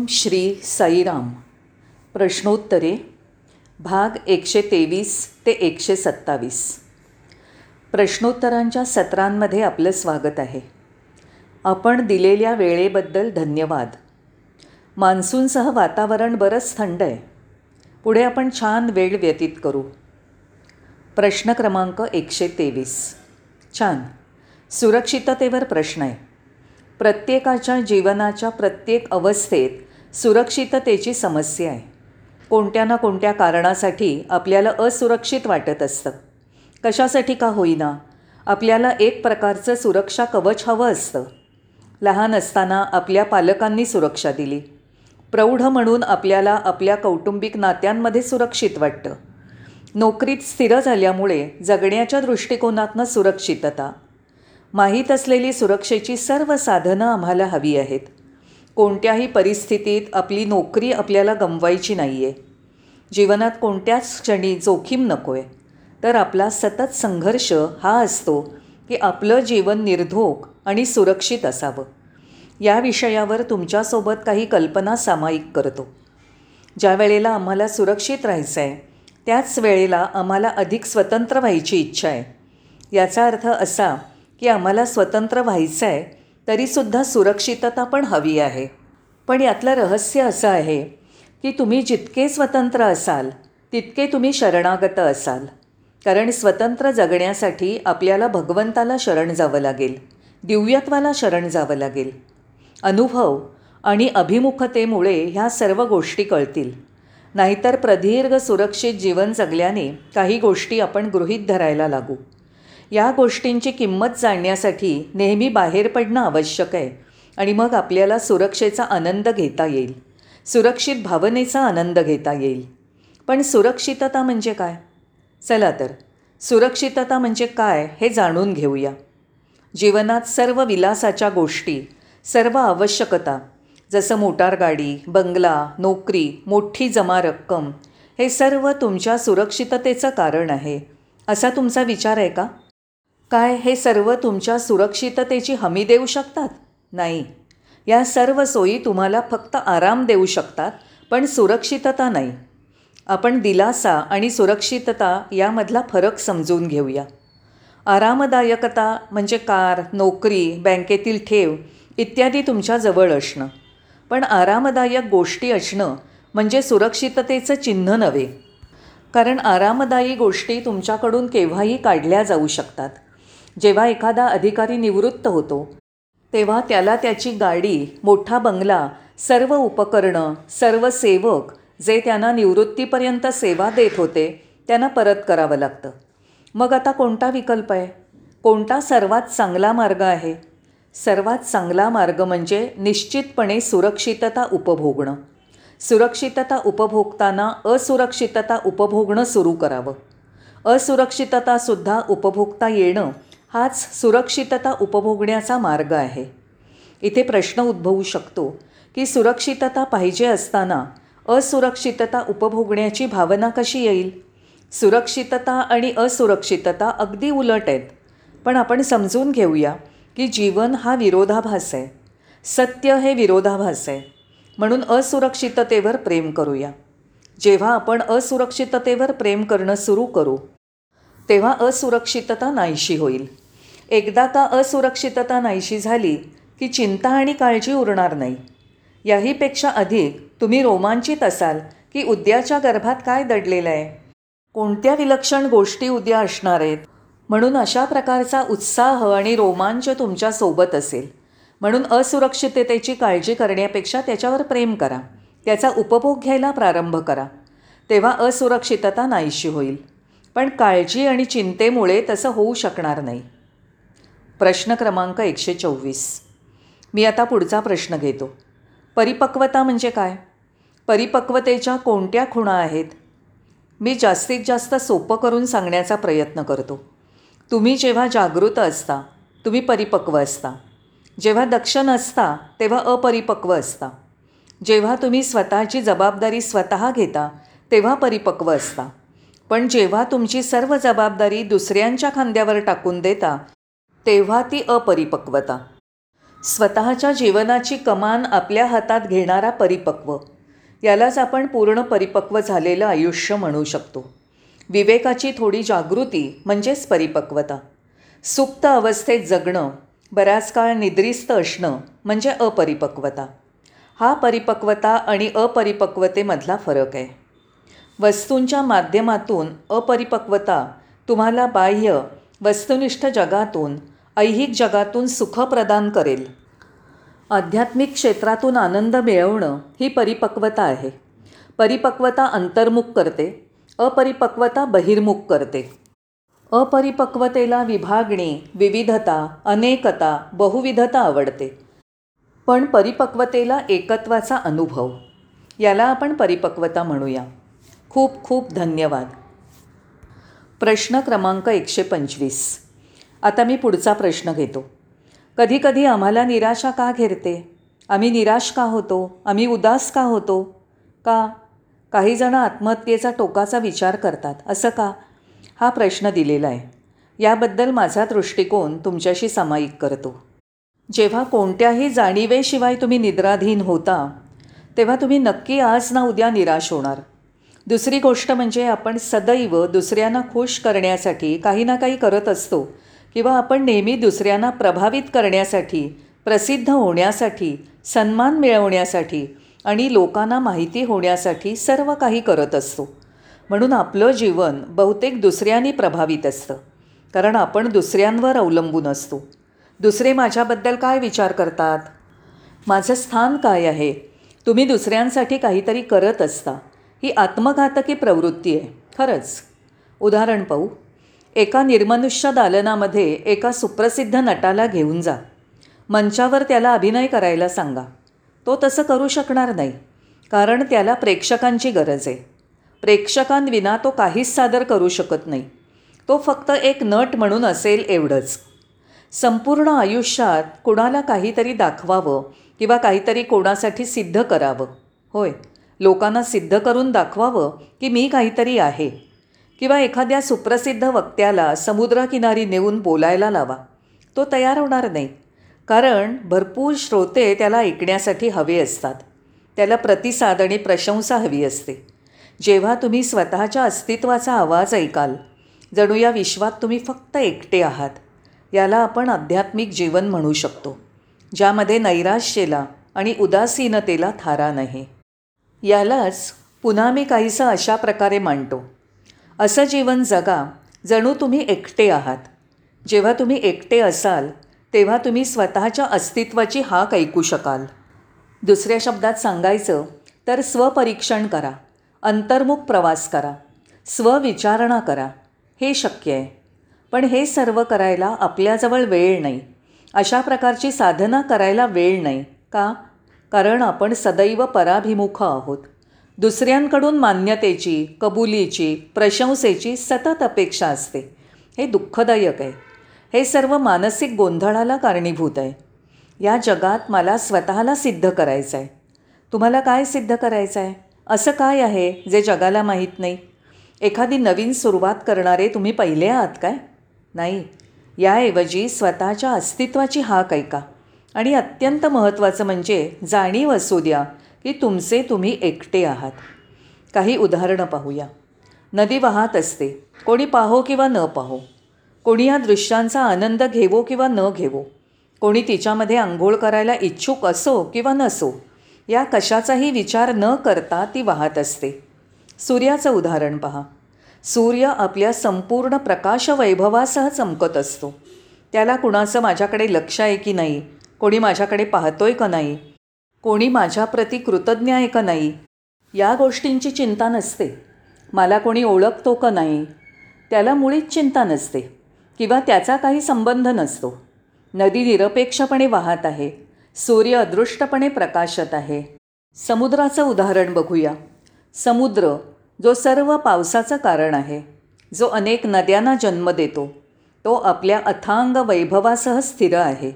ओम श्री साईराम. प्रश्नोत्तरे भाग एकशे तेवीस ते एकशे सत्तावीस. प्रश्नोत्तरांच्या सत्रांमध्ये आपलं स्वागत आहे. आपण दिलेल्या वेळेबद्दल धन्यवाद. मान्सूनसह वातावरण बरंच थंड आहे. पुढे आपण छान वेळ व्यतीत करू. प्रश्न क्रमांक एकशे तेवीस. छान. सुरक्षिततेवर प्रश्न आहे. प्रत्येकाच्या जीवनाच्या प्रत्येक अवस्थेत सुरक्षिततेची समस्या आहे. कोणत्या ना कोणत्या कारणासाठी आपल्याला असुरक्षित वाटत असतं. कशासाठी का होईना? आपल्याला एक प्रकारचं सुरक्षा कवच हवं असतं. लहान असताना आपल्या पालकांनी सुरक्षा दिली. प्रौढ म्हणून आपल्याला आपल्या कौटुंबिक नात्यांमध्ये सुरक्षित वाटतं. नोकरीत स्थिर झाल्यामुळे जगण्याच्या दृष्टिकोनातनं सुरक्षितता. माहीत असलेली सुरक्षेची सर्व साधनं आम्हाला हवी आहेत. कोणत्याही परिस्थितीत आपली नोकरी आपल्याला गमवायची नाही आहे जीवनात कोणत्याच क्षणी जोखीम नको आहे तर आपला सतत संघर्ष हा असतो की आपलं जीवन निर्धोक आणि सुरक्षित असावं. या विषयावर तुमच्यासोबत काही कल्पना सामायिक करतो. ज्या वेळेला आम्हाला सुरक्षित राहायचं आहे त्याच वेळेला आम्हाला अधिक स्वतंत्र व्हायची इच्छा आहे. याचा अर्थ असा की आम्हाला स्वतंत्र व्हायचं आहे तरीसुद्धा सुरक्षितता पण हवी आहे. पण यातलं रहस्य असं आहे की तुम्ही जितके स्वतंत्र असाल तितके तुम्ही शरणागत असाल. कारण स्वतंत्र जगण्यासाठी आपल्याला भगवंताला शरण जावं लागेल दिव्यत्वाला शरण जावं लागेल. अनुभव आणि अभिमुखतेमुळे ह्या सर्व गोष्टी कळतील. नाहीतर प्रदीर्घ सुरक्षित जीवन जगल्याने काही गोष्टी आपण गृहीत धरायला लागू. या गोष्टींची किंमत जाणण्यासाठी नेहमी बाहेर पडणं आवश्यक आहे. आणि मग आपल्याला सुरक्षेचा आनंद घेता येईल. सुरक्षित भावनेचा आनंद घेता येईल. पण सुरक्षितता म्हणजे काय? चला तर सुरक्षितता म्हणजे काय हे जाणून घेऊया. जीवनात सर्व विलासाच्या गोष्टी सर्व आवश्यकता जसं मोटारगाडी बंगला नोकरी मोठी जमा रक्कम हे सर्व तुमच्या सुरक्षिततेचं कारण आहे. असा तुमचा विचार आहे का? काय हे सर्व तुमच्या सुरक्षिततेची हमी देऊ शकतात? नाही. या सर्व सोयी तुम्हाला फक्त आराम देऊ शकतात पण सुरक्षितता नाही. आपण दिलासा आणि सुरक्षितता यामधला फरक समजून घेऊया. आरामदायकता म्हणजे कार नोकरी बँकेतील ठेव इत्यादी तुमच्याजवळ असणं. पण आरामदायक गोष्टी असणं म्हणजे सुरक्षिततेचं चिन्ह नव्हे. कारण आरामदायी गोष्टी तुमच्याकडून केव्हाही काढल्या जाऊ शकतात. जेव्हा एखादा अधिकारी निवृत्त होतो तेव्हा त्याला त्याची गाडी मोठा बंगला सर्व उपकरणं सर्व सेवक जे त्यांना निवृत्तीपर्यंत सेवा देत होते त्यांना परत करावं लागतं. मग आता कोणता विकल्प आहे? कोणता सर्वात चांगला मार्ग आहे? सर्वात चांगला मार्ग म्हणजे निश्चितपणे सुरक्षितता उपभोगणं. सुरक्षितता उपभोगताना असुरक्षितता उपभोगणं सुरू करावं. असुरक्षिततासुद्धा उपभोगता येणं हाच सुरक्षितता उपभोगण्याचा मार्ग आहे. इथे प्रश्न उद्भवू शकतो की सुरक्षितता पाहिजे असताना असुरक्षितता उपभोगण्याची भावना कशी येईल? सुरक्षितता आणि असुरक्षितता अगदी उलट आहेत. पण आपण समजून घेऊया की जीवन हा विरोधाभास आहे. सत्य हे विरोधाभास आहे. म्हणून असुरक्षिततेवर प्रेम करूया. जेव्हा आपण असुरक्षिततेवर प्रेम करणं सुरू करू तेव्हा असुरक्षितता नाहीशी होईल. एकदा का असुरक्षितता नाहीशी झाली की चिंता आणि काळजी उरणार नाही. याहीपेक्षा अधिक तुम्ही रोमांचित असाल की उद्याच्या गर्भात काय दडलेलं आहे? कोणत्या विलक्षण गोष्टी उद्या असणार आहेत? म्हणून अशा प्रकारचा उत्साह आणि रोमांच तुमच्यासोबत असेल. म्हणून असुरक्षिततेची काळजी करण्यापेक्षा त्याच्यावर प्रेम करा. त्याचा उपभोग घ्यायला प्रारंभ करा. तेव्हा असुरक्षितता नाहीशी होईल. पण काळजी आणि चिंतेमुळे तसं होऊ शकणार नाही. प्रश्न क्रमांक एकशे चोवीस. मी आता पुढचा प्रश्न घेतो. परिपक्वता म्हणजे काय? परिपक्वतेच्या कोणत्या खुणा आहेत? मी जास्तीत जास्त सोपं करून सांगण्याचा प्रयत्न करतो. तुम्ही जेव्हा जागृत असता तुम्ही परिपक्व असता. जेव्हा दक्ष नसता तेव्हा अपरिपक्व असता. जेव्हा तुम्ही स्वतःची जबाबदारी स्वतः घेता तेव्हा परिपक्व असता. पण जेव्हा तुमची सर्व जबाबदारी दुसऱ्यांच्या खांद्यावर टाकून देता तेव्हा ती अपरिपक्वता. स्वतःच्या जीवनाची कमान आपल्या हातात घेणारा परिपक्व. यालाच आपण पूर्ण परिपक्व झालेलं आयुष्य म्हणू शकतो. विवेकाची थोडी जागृती म्हणजेच परिपक्वता. सुप्त अवस्थेत जगणं बराच काळ निद्रिस्त असणं म्हणजे अपरिपक्वता. हा परिपक्वता आणि अपरिपक्वतेमधला फरक आहे. वस्तूंच्या माध्यमातून अपरिपक्वता तुम्हाला बाह्य वस्तुनिष्ठ जगातून ऐहिक जगातून सुख प्रदान करेल. आध्यात्मिक क्षेत्रातून आनंद मिळवणं ही परिपक्वता आहे. परिपक्वता अंतर्मुख करते अपरिपक्वता बहिर्मुख करते. अपरिपक्वतेला विभागणी विविधता अनेकता बहुविधता आवडते. पण परिपक्वतेला एकत्वाचा अनुभव याला आपण परिपक्वता म्हणूया. खूप खूप धन्यवाद. प्रश्न क्रमांक एकशे पंचवीस. आता मी पुढचा प्रश्न घेतो. कधीकधी आम्हाला निराशा का घेरते? आम्ही निराश का होतो? आम्ही उदास का होतो? का? काही जण आत्महत्येचा टोकाचा विचार करतात. असं का? हा प्रश्न दिलेला आहे. याबद्दल माझा दृष्टिकोन तुमच्याशी सामायिक करतो. जेव्हा कोणत्याही जाणीवेशिवाय तुम्ही निद्राधीन होता तेव्हा तुम्ही नक्की आज ना उद्या निराश होणार. दुसरी गोष्ट म्हणजे आपण सदैव दुसऱ्यांना खुश करण्यासाठी काही ना काही करत असतो. किंवा आपण नेहमी दुसऱ्यांना प्रभावित करण्यासाठी प्रसिद्ध होण्यासाठी सन्मान मिळवण्यासाठी आणि लोकांना माहिती होण्यासाठी सर्व काही करत असतो. म्हणून आपलं जीवन बहुतेक दुसऱ्यांनी प्रभावित असतं. कारण आपण दुसऱ्यांवर अवलंबून असतो. दुसरे माझ्याबद्दल काय विचार करतात? माझं स्थान काय आहे? तुम्ही दुसऱ्यांसाठी काहीतरी करत असता. ही आत्मघातकी प्रवृत्ती आहे. खरंच. उदाहरण पाहू. एका निर्मनुष्य दालनामध्ये एका सुप्रसिद्ध नटाला घेऊन जा. मंचावर त्याला अभिनय करायला सांगा. तो तसं करू शकणार नाही कारण त्याला प्रेक्षकांची गरज आहे. प्रेक्षकांविना तो काहीच सादर करू शकत नाही. तो फक्त एक नट म्हणून असेल एवढंच. संपूर्ण आयुष्यात कुणाला काहीतरी दाखवावं किंवा काहीतरी कोणासाठी सिद्ध करावं. होय लोकांना सिद्ध करून दाखवावं की मी काहीतरी आहे. किंवा एखाद्या सुप्रसिद्ध वक्त्याला समुद्रकिनारी नेऊन बोलायला लावा. तो तयार होणार नाही. कारण भरपूर श्रोते त्याला ऐकण्यासाठी हवे असतात. त्याला प्रतिसाद आणि प्रशंसा हवी असते. जेव्हा तुम्ही स्वतःच्या अस्तित्वाचा आवाज ऐकाल जणू या विश्वात तुम्ही फक्त एकटे आहात. याला आपण आध्यात्मिक जीवन म्हणू शकतो ज्यामध्ये नैराश्येला आणि उदासीनतेला थारा नाही. यालाच पुन्हा मी काहीसं अशा प्रकारे मांडतो. असं जीवन जगा जणू तुम्ही एकटे आहात. जेव्हा तुम्ही एकटे असाल तेव्हा तुम्ही स्वतःच्या अस्तित्वाची हाक ऐकू शकाल. दुसऱ्या शब्दात सांगायचं तर स्वपरीक्षण करा अंतर्मुख प्रवास करा स्वविचारणा करा. हे शक्य आहे. पण हे सर्व करायला आपल्याजवळ वेळ नाही. अशा प्रकारची साधना करायला वेळ नाही का? कारण आपण सदैव पराभिमुख आहोत. दुसऱ्यांकडून मान्यतेची कबुलीची प्रशंसेची सतत अपेक्षा असते. हे दुःखदायक आहे. हे सर्व मानसिक गोंधळाला कारणीभूत आहे. या जगात मला स्वतःला सिद्ध करायचं आहे तुम्हाला काय सिद्ध करायचं आहे असं काय आहे जे जगाला माहीत नाही? एखादी नवीन सुरुवात करणारे तुम्ही पहिले आहात काय? नाही. याऐवजी स्वतःच्या अस्तित्वाची हाक ऐका. आणि अत्यंत महत्त्वाचं म्हणजे जाणीव असू द्या की तुमचे तुम्ही एकटे आहात. काही उदाहरणं पाहूया. नदी वाहत असते. कोणी पाहो किंवा न पाहो. कोणी या दृश्यांचा आनंद घेवो किंवा न घेवो. कोणी तिच्यामध्ये आंघोळ करायला इच्छुक असो किंवा नसो या कशाचाही विचार न करता ती वाहत असते. सूर्याचं उदाहरण पहा. सूर्य आपल्या संपूर्ण प्रकाश वैभवासह चमकत असतो. त्याला कुणाचं माझ्याकडे लक्ष आहे की नाही? कोणी माझ्याकडे पाहतोय का नाही? कोणी माझ्याप्रती कृतज्ञ आहे का नाही? या गोष्टींची चिंता नसते. मला कोणी ओळखतो का नाही? त्याला मुळीच चिंता नसते. किंवा त्याचा काही संबंध नसतो. नदी निरपेक्षपणे वाहत आहे. सूर्य अदृष्टपणे प्रकाशत आहे. समुद्राचं उदाहरण बघूया. समुद्र जो सर्व पावसाचं कारण आहे जो अनेक नद्यांना जन्म देतो तो आपल्या अथांग वैभवासह स्थिर आहे.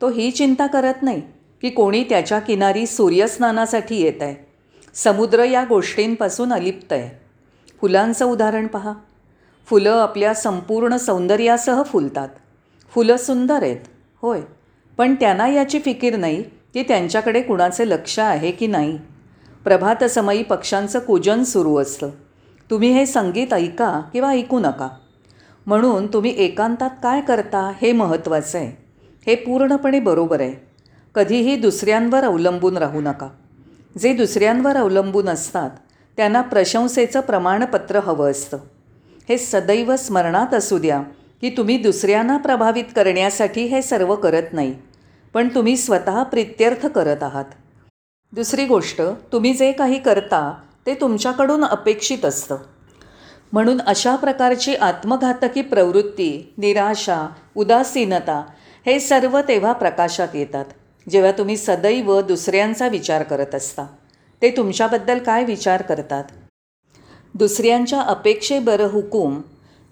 तो ही चिंता करत नाही. की कोणी त्याच्या किनारी सूर्यस्नानासाठी येत आहे समुद्र या गोष्टींपासून अलिप्त आहे फुलांचं उदाहरण पहा. फुलं आपल्या संपूर्ण सौंदर्यासह फुलतात. फुलं सुंदर आहेत होय. पण त्यांना याची फिकीर नाही की त्यांच्याकडे कुणाचे लक्ष आहे की नाही. प्रभातसमयी पक्ष्यांचं कुजन सुरू असतं. तुम्ही हे संगीत ऐका किंवा ऐकू नका. म्हणून तुम्ही एकांतात काय करता हे महत्त्वाचं आहे हे पूर्णपणे बरोबर आहे कधीही दुसऱ्यांवर अवलंबून राहू नका. जे दुसऱ्यांवर अवलंबून असतात त्यांना प्रशंसेचं प्रमाणपत्र हवं असतं. हे सदैव स्मरणात असू द्या की तुम्ही दुसऱ्यांना प्रभावित करण्यासाठी हे सर्व करत नाही पण तुम्ही स्वतः प्रित्यर्थ करत आहात. दुसरी गोष्ट तुम्ही जे काही करता ते तुमच्याकडून अपेक्षित असतं. म्हणून अशा प्रकारची आत्मघातकी प्रवृत्ती निराशा उदासीनता हे सर्व तेव्हा प्रकाशात येतात. जेव्हा तुम्ही सदैव दुसऱ्यांचा विचार करत असता ते तुमच्याबद्दल काय विचार करतात? दुसऱ्यांच्या अपेक्षेबरं हुकूम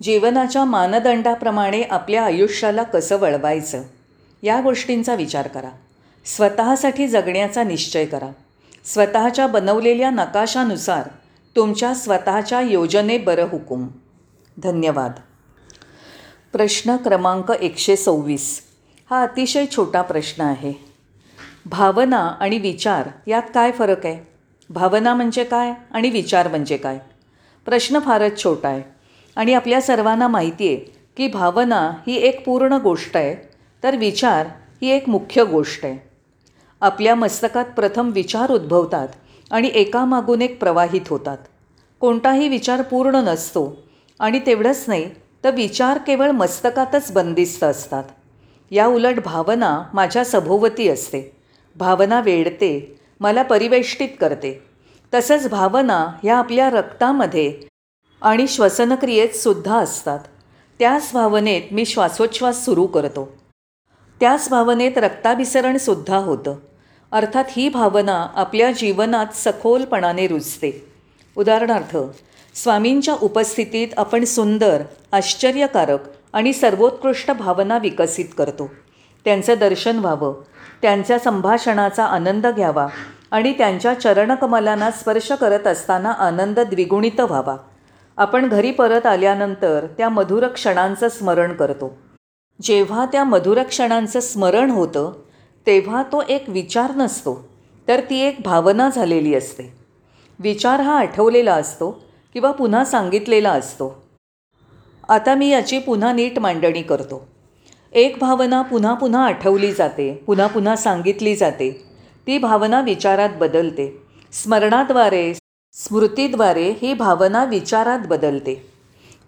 जीवनाच्या मानदंडाप्रमाणे आपल्या आयुष्याला कसं वळवायचं या गोष्टींचा विचार करा. स्वतःसाठी जगण्याचा निश्चय करा. स्वतःच्या बनवलेल्या नकाशानुसार तुमच्या स्वतःच्या योजने बरं हुकूम. धन्यवाद. प्रश्न क्रमांक एकशे सव्वीस. हा अतिशय छोटा प्रश्न आहे. भावना आणि विचार यात काय फरक आहे? भावना म्हणजे काय आणि विचार म्हणजे काय? प्रश्न फारच छोटा आहे. आणि आपल्या सर्वांना माहिती आहे की भावना ही एक पूर्ण गोष्ट आहे तर विचार ही एक मुख्य गोष्ट आहे. आपल्या मस्तकात प्रथम विचार उद्भवतात आणि एकामागून एक प्रवाहित होतात. कोणताही विचार पूर्ण नसतो आणि तेवढंच नाही तर विचार केवळ मस्तकातच बंदिस्त असतात. या उलट भावना माझ्या सभोवती असते. भावना वेडते मला परिवेष्टित करते. तसंच भावना ह्या आपल्या रक्तामध्ये आणि श्वसनक्रियेत सुद्धा असतात. त्याच भावनेत मी श्वासोच्छ्वास सुरू करतो. त्याच भावनेत रक्ताभिसरणसुद्धा होतं. अर्थात ही भावना आपल्या जीवनात सखोलपणाने रुजते. उदाहरणार्थ स्वामींच्या उपस्थितीत आपण सुंदर आश्चर्यकारक आणि सर्वोत्कृष्ट भावना विकसित करतो. त्यांचं दर्शन व्हावं त्यांच्या संभाषणाचा आनंद घ्यावा आणि त्यांच्या चरणकमलांना स्पर्श करत असताना आनंद द्विगुणित व्हावा. आपण घरी परत आल्यानंतर त्या मधुर क्षणांचं स्मरण करतो. जेव्हा त्या मधुर क्षणांचं स्मरण होतं तेव्हा तो एक विचार नसतो तर ती एक भावना झालेली असते. विचार हा आठवलेला असतो किंवा पुन्हा सांगितलेला असतो. आता मी याची पुन्हा नीट मांडणी करतो. एक भावना पुन्हा पुन्हा आठवली जाते पुन्हा पुन्हा सांगितली जाते. ती भावना विचारात बदलते. स्मरणाद्वारे स्मृतीद्वारे ही भावना विचारात बदलते.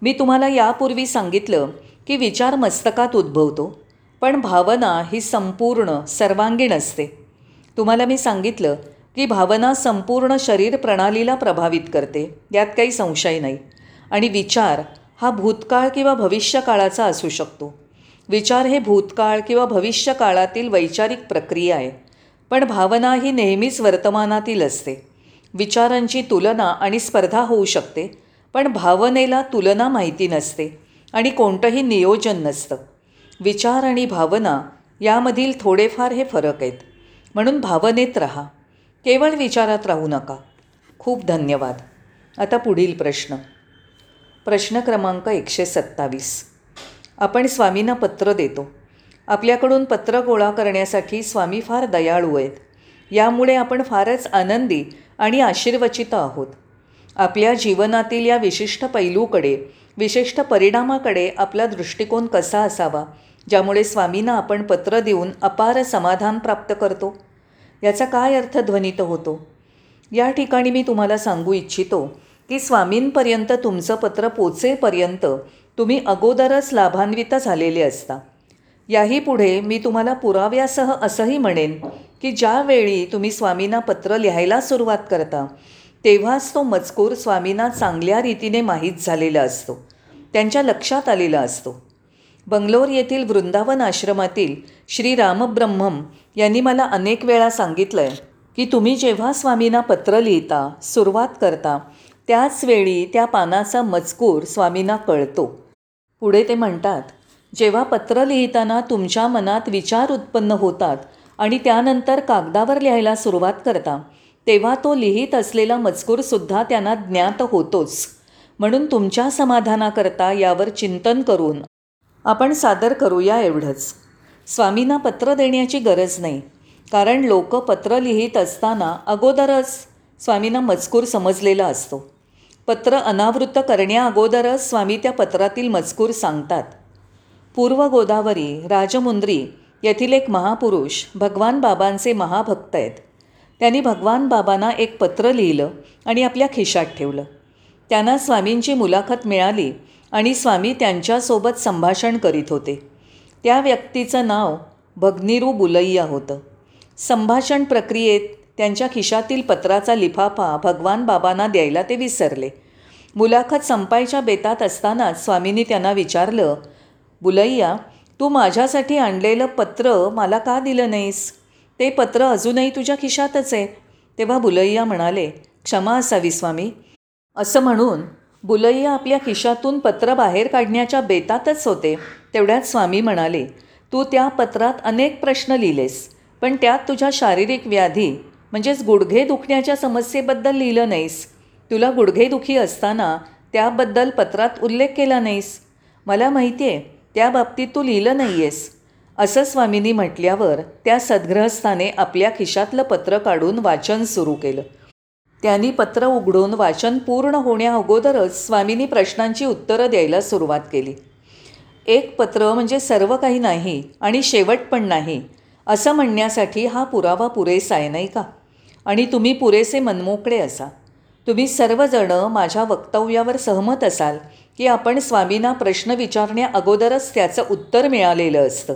मी तुम्हाला यापूर्वी सांगितलं की विचार मस्तकात उद्भवतो पण भावना ही संपूर्ण सर्वांगीण असते. तुम्हाला मी सांगितलं की भावना संपूर्ण शरीर प्रणालीला प्रभावित करते यात काही संशय नाही. आणि विचार हा भूतकाळ किंवा भविष्यकाळाचा असू शकतो. विचार हे भूतकाळ किंवा भविष्यकाळातील वैचारिक प्रक्रिया आहे. पण भावना ही नेहमीच वर्तमानातील असते. विचारांची तुलना आणि स्पर्धा होऊ शकते पण भावनेला तुलना माहिती नसते आणि कोणतंही नियोजन नसतं. विचार आणि भावना यामधील थोडेफार हे फरक आहेत. म्हणून भावनेत राहा. केवळ विचारात राहू नका. खूप धन्यवाद. आता पुढील प्रश्न. प्रश्न क्रमांक एकशे सत्तावीस. आपण स्वामींना पत्र देतो. आपल्याकडून पत्र गोळा करण्यासाठी स्वामी फार दयाळू आहेत. यामुळे आपण फारच आनंदी आणि आशीर्वचित आहोत. आपल्या जीवनातील या विशिष्ट पैलूकडे विशिष्ट परिणामाकडे आपला दृष्टिकोन कसा असावा ज्यामुळे स्वामींना आपण पत्र देऊन अपार समाधान प्राप्त करतो? याचा काय अर्थ ध्वनित होतो? या ठिकाणी मी तुम्हाला सांगू इच्छितो की स्वामींपर्यंत तुमचं पत्र पोचेपर्यंत तुम्ही अगोदरच लाभान्वित झालेले असता. याही पुढे मी तुम्हाला पुराव्यासह असंही म्हणेन की ज्यावेळी तुम्ही स्वामींना पत्र लिहायला सुरुवात करता तेव्हाच तो मजकूर स्वामींना चांगल्या रीतीने माहीत झालेला असतो त्यांच्या लक्षात आलेला असतो. बंगलोर येथील वृंदावन आश्रमातील श्री रामब्रह्मम यांनी मला अनेक वेळा सांगितलं आहे की तुम्ही जेव्हा स्वामींना पत्र लिहिता सुरुवात करता त्याच वेळी त्या पानाचा मजकूर स्वामींना कळतो. पुढे ते म्हणतात जेव्हा पत्र लिहिताना तुमच्या मनात विचार उत्पन्न होतात आणि त्यानंतर कागदावर लिहायला सुरुवात करता तेव्हा तो लिहित असलेला मजकूरसुद्धा त्यांना ज्ञात होतोच. म्हणून तुमच्या समाधानाकरता यावर चिंतन करून आपण सादर करूया एवढंच. स्वामींना पत्र देण्याची गरज नाही कारण लोक पत्र लिहित असताना अगोदरच स्वामींना मजकूर समजलेला असतो. पत्र अनावृत्त करण्याअगोदरच स्वामी त्या पत्रातील मजकूर सांगतात. पूर्व गोदावरी राजमुंद्री येथील एक महापुरुष भगवान बाबांचे महाभक्त आहेत. त्यांनी भगवान बाबांना एक पत्र लिहिलं आणि आपल्या खिशात ठेवलं. त्यांना स्वामींची मुलाखत मिळाली आणि स्वामी त्यांच्यासोबत संभाषण करीत होते. त्या व्यक्तीचं नाव भग्निरू बुलैया होतं. संभाषण प्रक्रियेत त्यांच्या खिशातील पत्राचा लिफाफा भगवान बाबांना द्यायला ते विसरले. मुलाखत संपायच्या बेतात असतानाच स्वामींनी त्यांना विचारलं बुलैया तू माझ्यासाठी आणलेलं पत्र मला का दिलं नाहीस? ते पत्र अजूनही तुझ्या खिशातच आहे. तेव्हा बुलैया म्हणाले क्षमा असावी स्वामी. असं म्हणून बुलैया आपल्या खिशातून पत्र बाहेर काढण्याच्या बेतातच होते. तेवढ्यात स्वामी म्हणाले तू त्या पत्रात अनेक प्रश्न लिहिलेस पण त्यात तुझ्या शारीरिक व्याधी म्हणजेच गुडघे दुखण्याच्या समस्येबद्दल लिहिलं नाहीस. तुला गुडघेदुखी असताना त्याबद्दल पत्रात उल्लेख केला नाहीस. मला माहिती आहे त्या बाबतीत तू लिहिलं नाही आहेस असं स्वामींनी म्हटल्यावर त्या सद्ग्रहस्थाने आपल्या खिशातलं पत्र काढून वाचन सुरू केलं. त्यांनी पत्र उघडून वाचन पूर्ण होण्या अगोदरच स्वामींनी प्रश्नांची उत्तरं द्यायला सुरुवात केली. एक पत्र म्हणजे सर्व काही नाही आणि शेवट पण नाही असं म्हणण्यासाठी हा पुरावा पुरेसा आहे नाही का? आणि तुम्ही पुरेसे मनमोकळे असा. तुम्ही सर्वजणं माझ्या वक्तव्यावर सहमत असाल की आपण स्वामींना प्रश्न विचारण्या अगोदरच त्याचं उत्तर मिळालेलं असतं.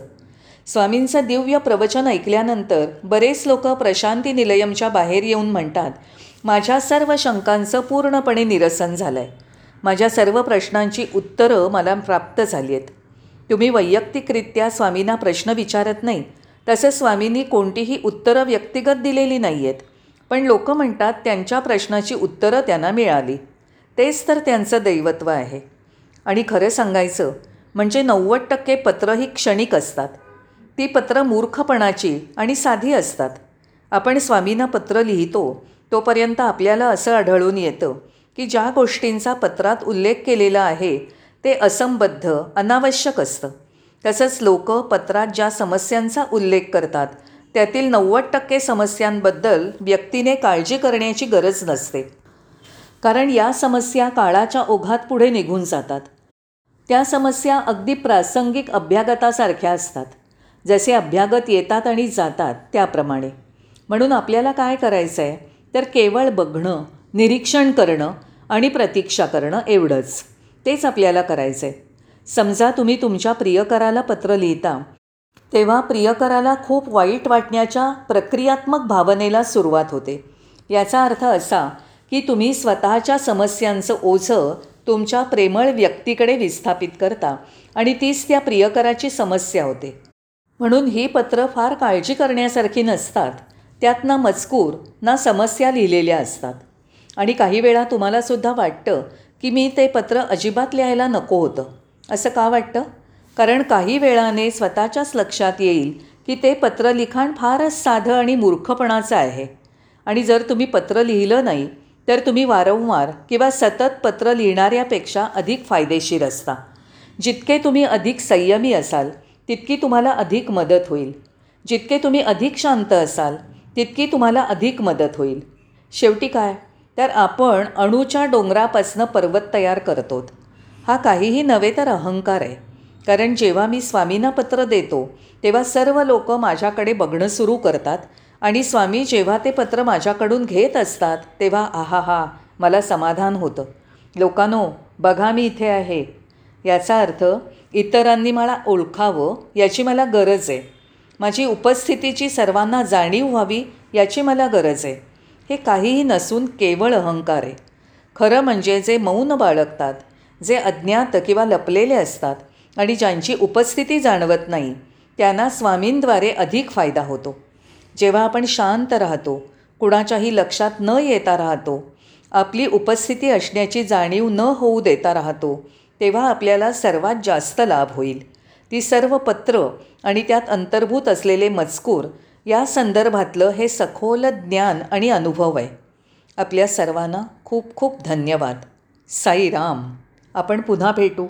स्वामींचं दिव्य प्रवचन ऐकल्यानंतर बरेच लोक प्रशांती निलयमच्या बाहेर येऊन म्हणतात माझ्या सर्व शंकांचं पूर्णपणे निरसन झालं आहे माझ्या सर्व प्रश्नांची उत्तरं मला प्राप्त झाली आहेत तुम्ही वैयक्तिकरित्या स्वामींना प्रश्न विचारत नाही तसं स्वामींनी कोणतीही उत्तरं व्यक्तिगत दिलेली नाही आहेत पण लोक म्हणतात त्यांच्या प्रश्नाची उत्तरं त्यांना मिळाली. तेच तर त्यांचं दैवत्व आहे. आणि खरं सांगायचं म्हणजे नव्वद टक्के पत्र ही क्षणिक असतात. ती पत्रं मूर्खपणाची आणि साधी असतात. आपण स्वामींना पत्र लिहितो तोपर्यंत आपल्याला असं आढळून येतं की ज्या गोष्टींचा पत्रात उल्लेख केलेला आहे ते असंबद्ध अनावश्यक असतं. तसंच लोक पत्रात ज्या समस्यांचा उल्लेख करतात त्यातील नव्वद टक्के समस्यांबद्दल व्यक्तीने काळजी करण्याची गरज नसते. कारण या समस्या काळाच्या ओघात पुढे निघून जातात. त्या समस्या अगदी प्रासंगिक अभ्यागतासारख्या असतात. जसे अभ्यागत येतात आणि जातात त्याप्रमाणे. म्हणून आपल्याला काय करायचं आहे तर केवळ बघणं निरीक्षण करणं आणि प्रतीक्षा करणं एवढंच. तेच आपल्याला करायचं आहे समजा तुम्ही तुमच्या प्रियकराला पत्र लिहिता तेव्हा प्रियकराला खूप वाईट वाटण्याच्या प्रक्रियात्मक भावनेला सुरुवात होते. याचा अर्थ असा की तुम्ही स्वतःच्या समस्यांचं ओझं तुमच्या प्रेमळ व्यक्तीकडे विस्थापित करता आणि तीच त्या प्रियकराची समस्या होते. म्हणून ही पत्र फार काळजी करण्यासारखी नसतात. त्यात ना मजकूर ना समस्या लिहिलेल्या असतात. आणि काही वेळा तुम्हालासुद्धा वाटतं की मी ते पत्र अजिबात लिहायला नको होतं. असं का वाटतं? कारण काही वेळाने स्वतःच्याच लक्षात येईल की ते पत्रलिखाण फारच साधं आणि मूर्खपणाचं आहे. आणि जर तुम्ही पत्र लिहिलं नाही तर तुम्ही वारंवार किंवा सतत पत्र लिहिणाऱ्यापेक्षा अधिक फायदेशीर असता. जितके तुम्ही अधिक संयमी असाल तितकी तुम्हाला अधिक मदत होईल. जितके तुम्ही अधिक शांत असाल तितकी तुम्हाला अधिक मदत होईल. शेवटी काय? तर आपण अणूच्या डोंगरापासनं पर्वत तयार करतो हा काहीही नव्हे तर अहंकार आहे. कारण जेव्हा मी स्वामींना पत्र देतो तेव्हा सर्व लोक माझ्याकडे बघणं सुरू करतात. आणि स्वामी जेव्हा ते पत्र माझ्याकडून घेत असतात तेव्हा आहा हा मला समाधान होतं. लोकांनो बघा मी इथे आहे. याचा अर्थ इतरांनी मला ओळखावं याची मला गरज आहे. माझी उपस्थितीची सर्वांना जाणीव व्हावी याची मला गरज आहे. हे काहीही नसून केवळ अहंकार आहे. खरं म्हणजे जे मौन बाळगतात जे अज्ञात किंवा लपलेले असतात आणि ज्यांची उपस्थिती जाणवत नाही त्यांना स्वामींद्वारे अधिक फायदा होतो. जेव्हा आपण शांत राहतो कुणाच्याही लक्षात न येता राहतो आपली उपस्थिती असण्याची जाणीव न होऊ देता राहतो तेव्हा आपल्याला सर्वात जास्त लाभ होईल. ती सर्व पत्र आणि त्यात अंतर्भूत असलेले मजकूर या संदर्भातलं हे सखोल ज्ञान आणि अनुभव आहे. आपल्या सर्वांना खूप खूप धन्यवाद. साईराम. आपण पुन्हा भेटू.